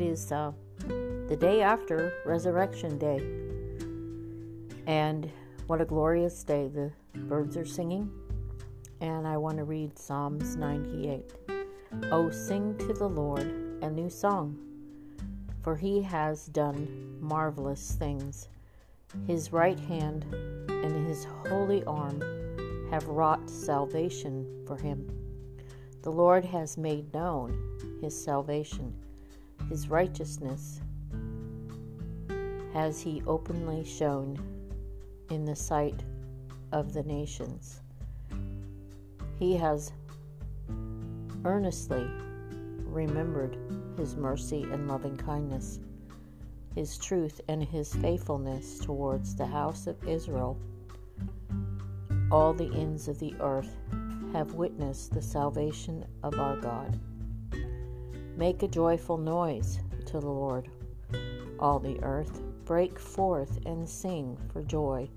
it is uh, the day after Resurrection Day. And what a glorious day. The birds are singing. And I want to read Psalms 98. Oh, sing to the Lord a new song, for he has done marvelous things. His right hand and his holy arm have wrought salvation for him. The Lord has made known his salvation, his righteousness has he openly shown in the sight of the nations. He has earnestly remembered his mercy and loving kindness, his truth and his faithfulness towards the house of Israel. All the ends of the earth have witnessed the salvation of our God. Make a joyful noise to the Lord, all the earth. Break forth and sing for joy.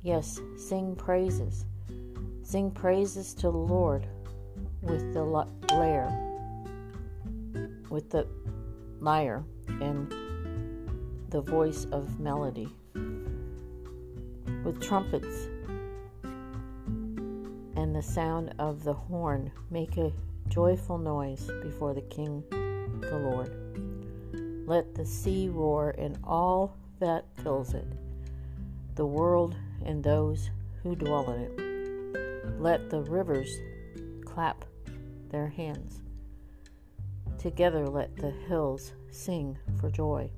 Yes, sing praises. Sing praises to the Lord with the lyre, with the lyre and the voice of melody, with trumpets and the sound of the horn. Make a joyful noise before the King, the Lord. Let the sea roar and all that fills it, the world and those who dwell in it. Let the rivers clap their hands. Together let the hills sing for joy.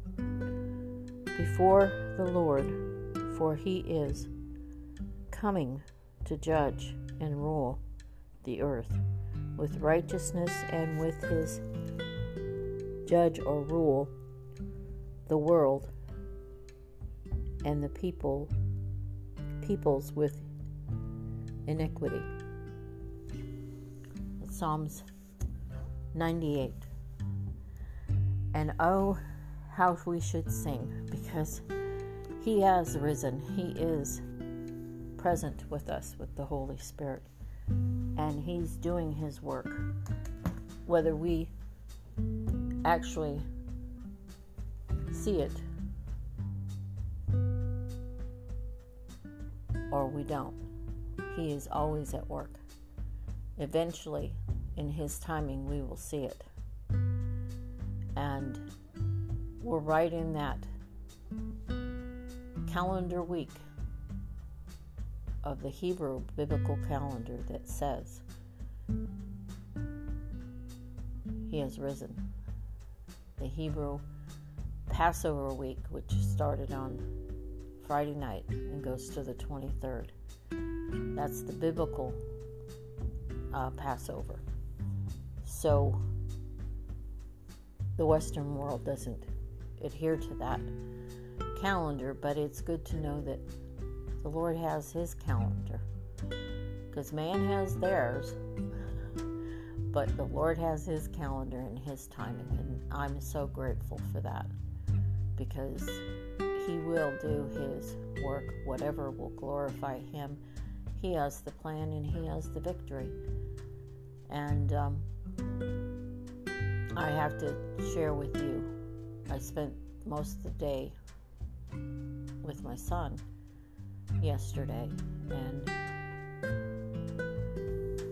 Before the Lord, for he is coming to judge and rule the earth with righteousness and with his judge or rule the world and the people peoples with iniquity. Psalms 98. And oh, how we should sing because he has risen. He is present with us with the Holy Spirit and He's doing His work. Whether we actually see it or we don't, He is always at work. Eventually, in His timing, we will see it. And we're right in that calendar week of the Hebrew biblical calendar that says he has risen. The Hebrew Passover week, which started on Friday night and goes to the 23rd. That's the biblical uh, Passover. So the Western world doesn't adhere to that calendar, but it's good to know that the Lord has His calendar. Because man has theirs, but the Lord has His calendar and His timing. And I'm so grateful for that because He will do His work, whatever will glorify Him. He has the plan and He has the victory. And um, I have to share with you, I spent most of the day with my son yesterday, and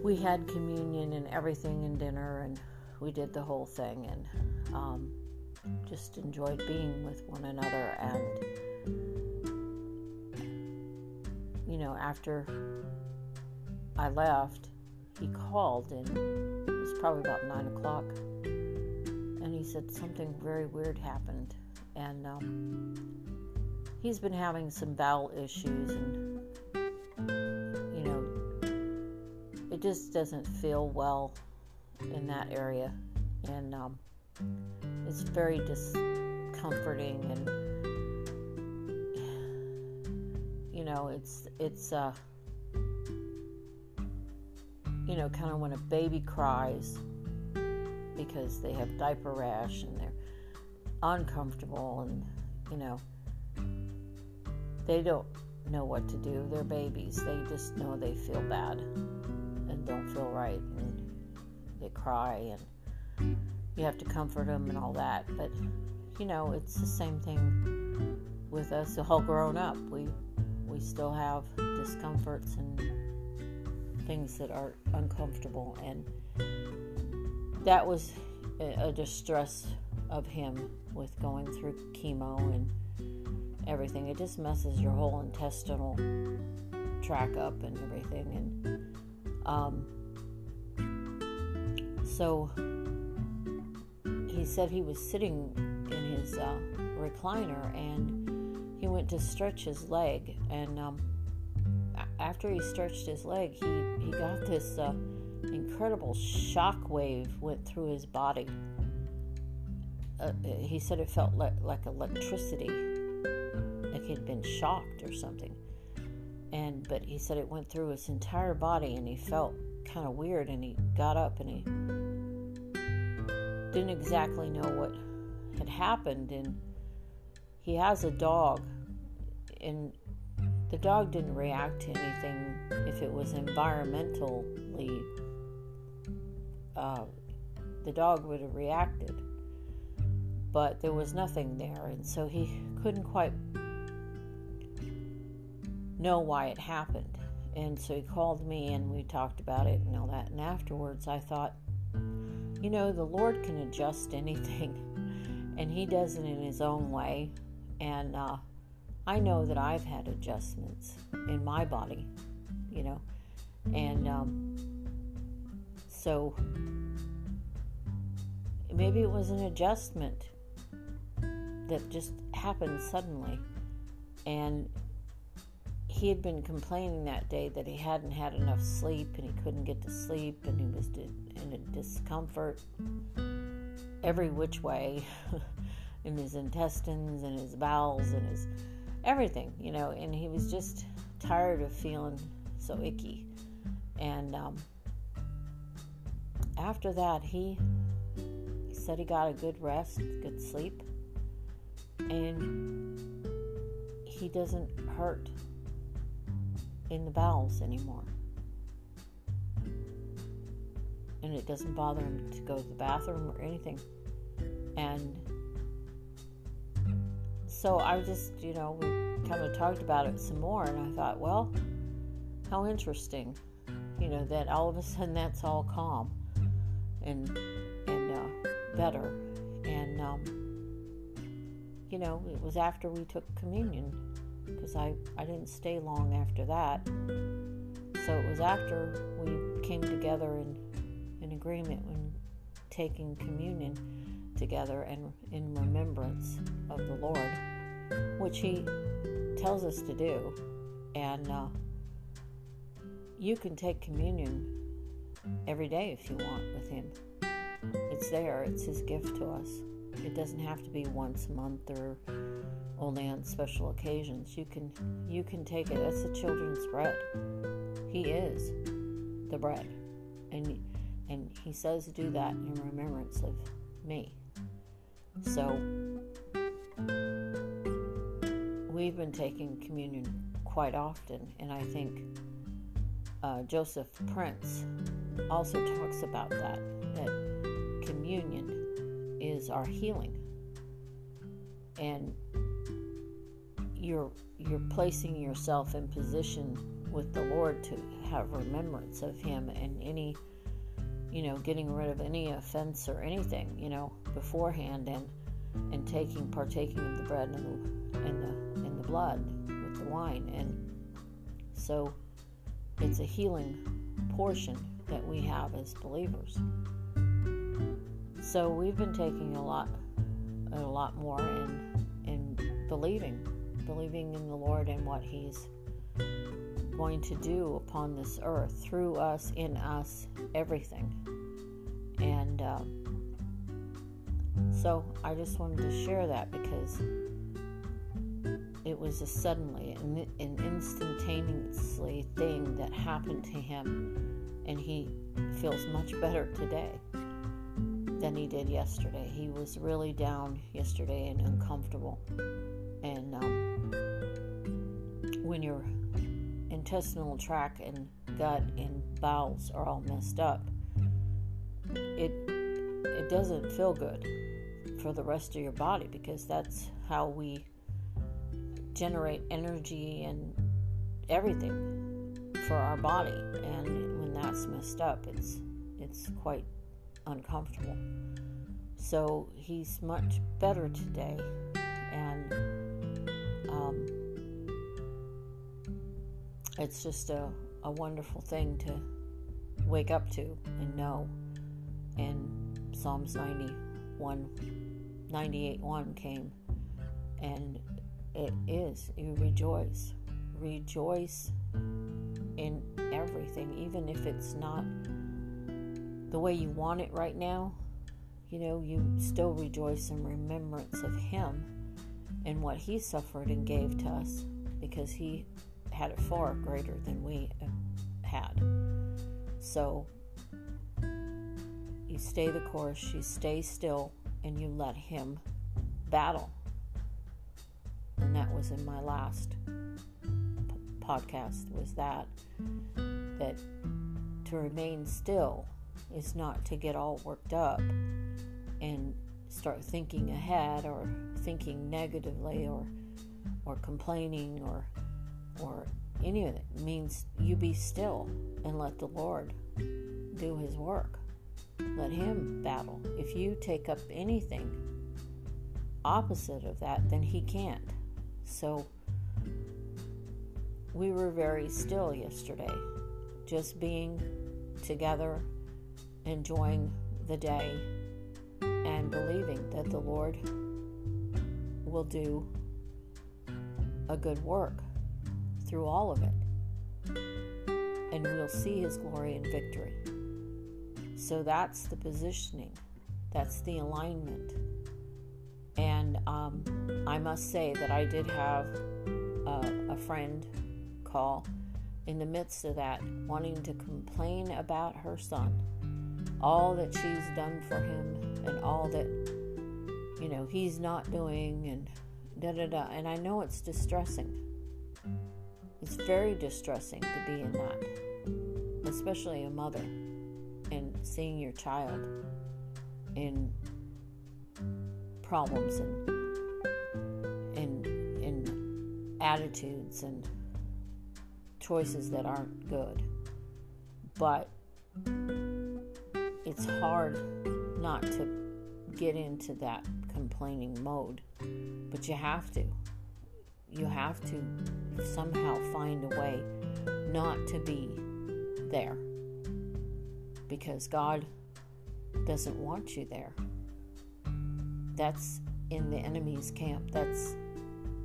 we had communion and everything and dinner, and we did the whole thing, and um, just enjoyed being with one another. And you know, after I left, he called, and it was probably about nine o'clock, and he said something very weird happened, and um, he's been having some bowel issues and you know it just doesn't feel well in that area. And um, it's very discomforting and you know it's it's uh you know kind of when a baby cries because they have diaper rash and they're uncomfortable and you know they don't know what to do. They're babies. They just know they feel bad and don't feel right and they cry and you have to comfort them and all that. But you know, it's the same thing with us all grown up. We we still have discomforts and things that are uncomfortable, and that was a, a distress of him with going through chemo and everything. It just messes your whole intestinal track up and everything, and um, so he said he was sitting in his uh, recliner and he went to stretch his leg and um, after he stretched his leg he, he got this uh, incredible shock wave went through his body uh, he said it felt le- like electricity like he'd been shocked or something. And but he said it went through his entire body and he felt kind of weird and he got up and he didn't exactly know what had happened. And he has a dog and the dog didn't react to anything if it was environmentally uh, the dog would have reacted. But there was nothing there and so he couldn't quite know why it happened and so he called me and we talked about it and all that and afterwards i thought you know, the Lord can adjust anything, and He does it in His own way. And uh, I know that I've had adjustments in my body, you know, and um, so maybe it was an adjustment that just happened suddenly. And he had been complaining that day that he hadn't had enough sleep and he couldn't get to sleep and he was in a discomfort every which way in his intestines and his bowels and his everything, you know, and he was just tired of feeling so icky. And um, after that, he, he said he got a good rest, good sleep, and he doesn't hurt in the bowels anymore. And it doesn't bother him to go to the bathroom or anything. And so I just, you know, we kind of talked about it some more, and I thought, well, how interesting, you know, that all of a sudden that's all calm and and uh, better. And um, you know, it was after we took communion because I, I didn't stay long after that. So it was after we came together in, in agreement when taking communion together and in remembrance of the Lord, which He tells us to do. And uh, you can take communion every day if you want with Him. It's there, it's His gift to us. It doesn't have to be once a month or only on special occasions. You can you can take it. That's the children's bread. He is the bread, and and he says do that in remembrance of me. So we've been taking communion quite often, and I think uh, Joseph Prince also talks about that that communion is our healing and you're you're placing yourself in position with the Lord to have remembrance of Him and any, you know, getting rid of any offense or anything, you know, beforehand and and taking partaking of the bread and the and the and the blood with the wine and so it's a healing portion that we have as believers. So we've been taking a lot a lot more in in believing believing in the Lord and what He's going to do upon this earth through us, in us, everything. And um, so I just wanted to share that because it was a suddenly, an, an instantaneously thing that happened to him, and he feels much better today than he did yesterday. He was really down yesterday and uncomfortable. And um, when your intestinal tract and gut and bowels are all messed up, it it doesn't feel good for the rest of your body because that's how we generate energy and everything for our body. And when that's messed up it's it's quite uncomfortable. So he's much better today. And um, it's just a, a wonderful thing to wake up to and know. And psalms 91 98 1 came and it is. You rejoice. Rejoice in everything even if it's not the way you want it right now. You know you still rejoice in remembrance of him and what he suffered and gave to us because he had it far greater than we uh, had. So you stay the course you stay still and you let him battle. And that was in my last p- podcast was that that to remain still is not to get all worked up and start thinking ahead or thinking negatively or or complaining or or any of it. means you be still and let the Lord do his work. Let him battle. If you take up anything opposite of that, then he can't. So we were very still yesterday, just being together, enjoying the day, and believing that the Lord will do a good work through all of it. And we'll see His glory and victory. So that's the positioning, that's the alignment. And um, I must say that I did have a, a friend call in the midst of that, wanting to complain about her son, all that she's done for him, and all that, you know, he's not doing, and da da da. And I know it's distressing. It's very distressing to be in that, especially a mother, and seeing your child in problems and and and attitudes and choices that aren't good. But it's hard not to get into that complaining mode. But you have to. You have to somehow find a way not to be there. Because God doesn't want you there that's in the enemy's camp. That's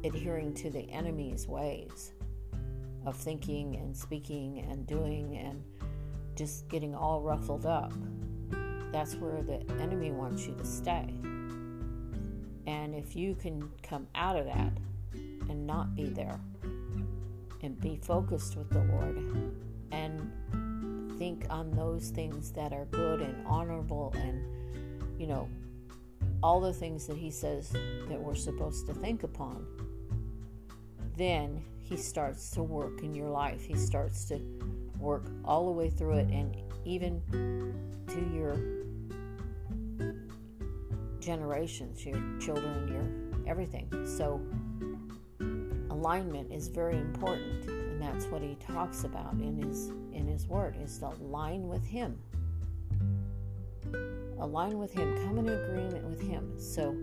adhering to the enemy's ways of thinking and speaking and doing and just getting all ruffled up. That's where the enemy wants you to stay. And if you can come out of that and not be there and be focused with the Lord and think on those things that are good and honorable and, you know, all the things that he says that we're supposed to think upon, then he starts to work in your life. He starts to work all the way through it and even to your generations, your children, your everything. So alignment is very important and that's what he talks about in his in his word is to align with him align with Him, come in agreement with Him. So,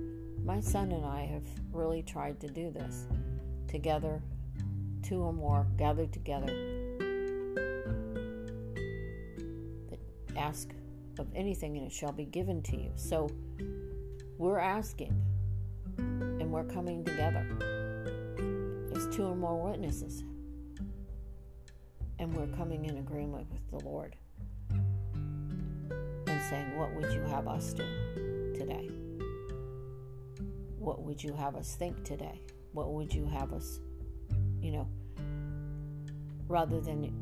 my son and I have really tried to do this together, two or more gathered together. Ask of anything and it shall be given to you. So, we're asking and we're coming together. Two or more witnesses. And we're coming in agreement with the Lord and saying, What would you have us do today? What would you have us think today? What would you have us, you know, rather than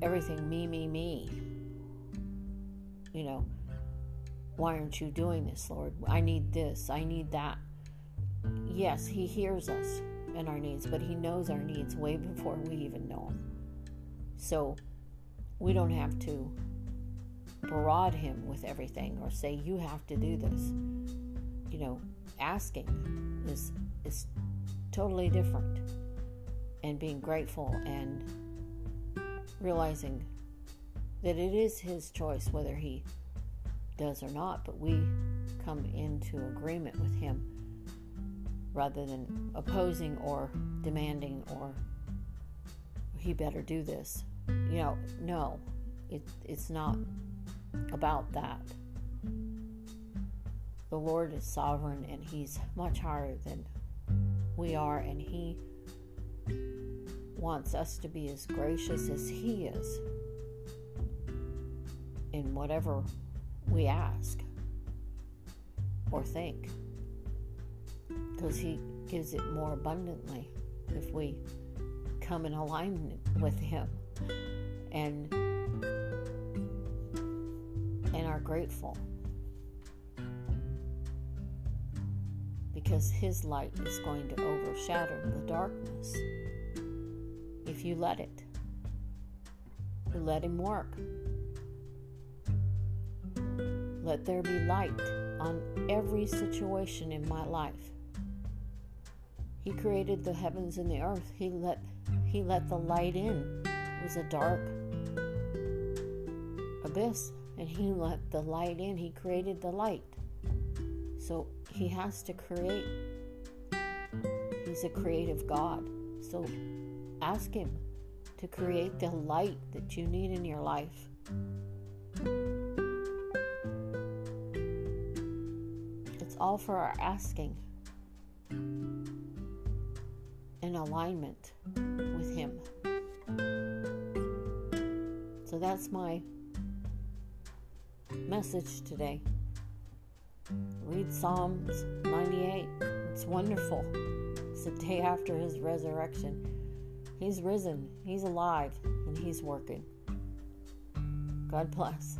everything me, me, me? You know, why aren't you doing this, Lord? I need this, I need that. Yes, He hears us our needs, but He knows our needs way before we even know them. So we don't have to barrage him with everything or say you have to do this. You know, asking is is totally different. And being grateful and realizing that it is his choice whether he does or not, but we come into agreement with him rather than opposing or demanding or he better do this. You know, no, it, it's not about that. The Lord is sovereign and He's much higher than we are, and He wants us to be as gracious as He is in whatever we ask or think because He gives it more abundantly if we come in alignment with Him and and are grateful because His light is going to overshadow the darkness if you let it. You let Him work. Let there be light on every situation in my life. He created the heavens and the earth. He let he let the light in. It was a dark abyss and he let the light in. He created the light. So he has to create. He's a creative God. So ask him to create the light that you need in your life. It's all for our asking in alignment with Him. So that's my message today. Read Psalms 98. It's wonderful. It's the day after His resurrection. He's risen, He's alive, and He's working. God bless.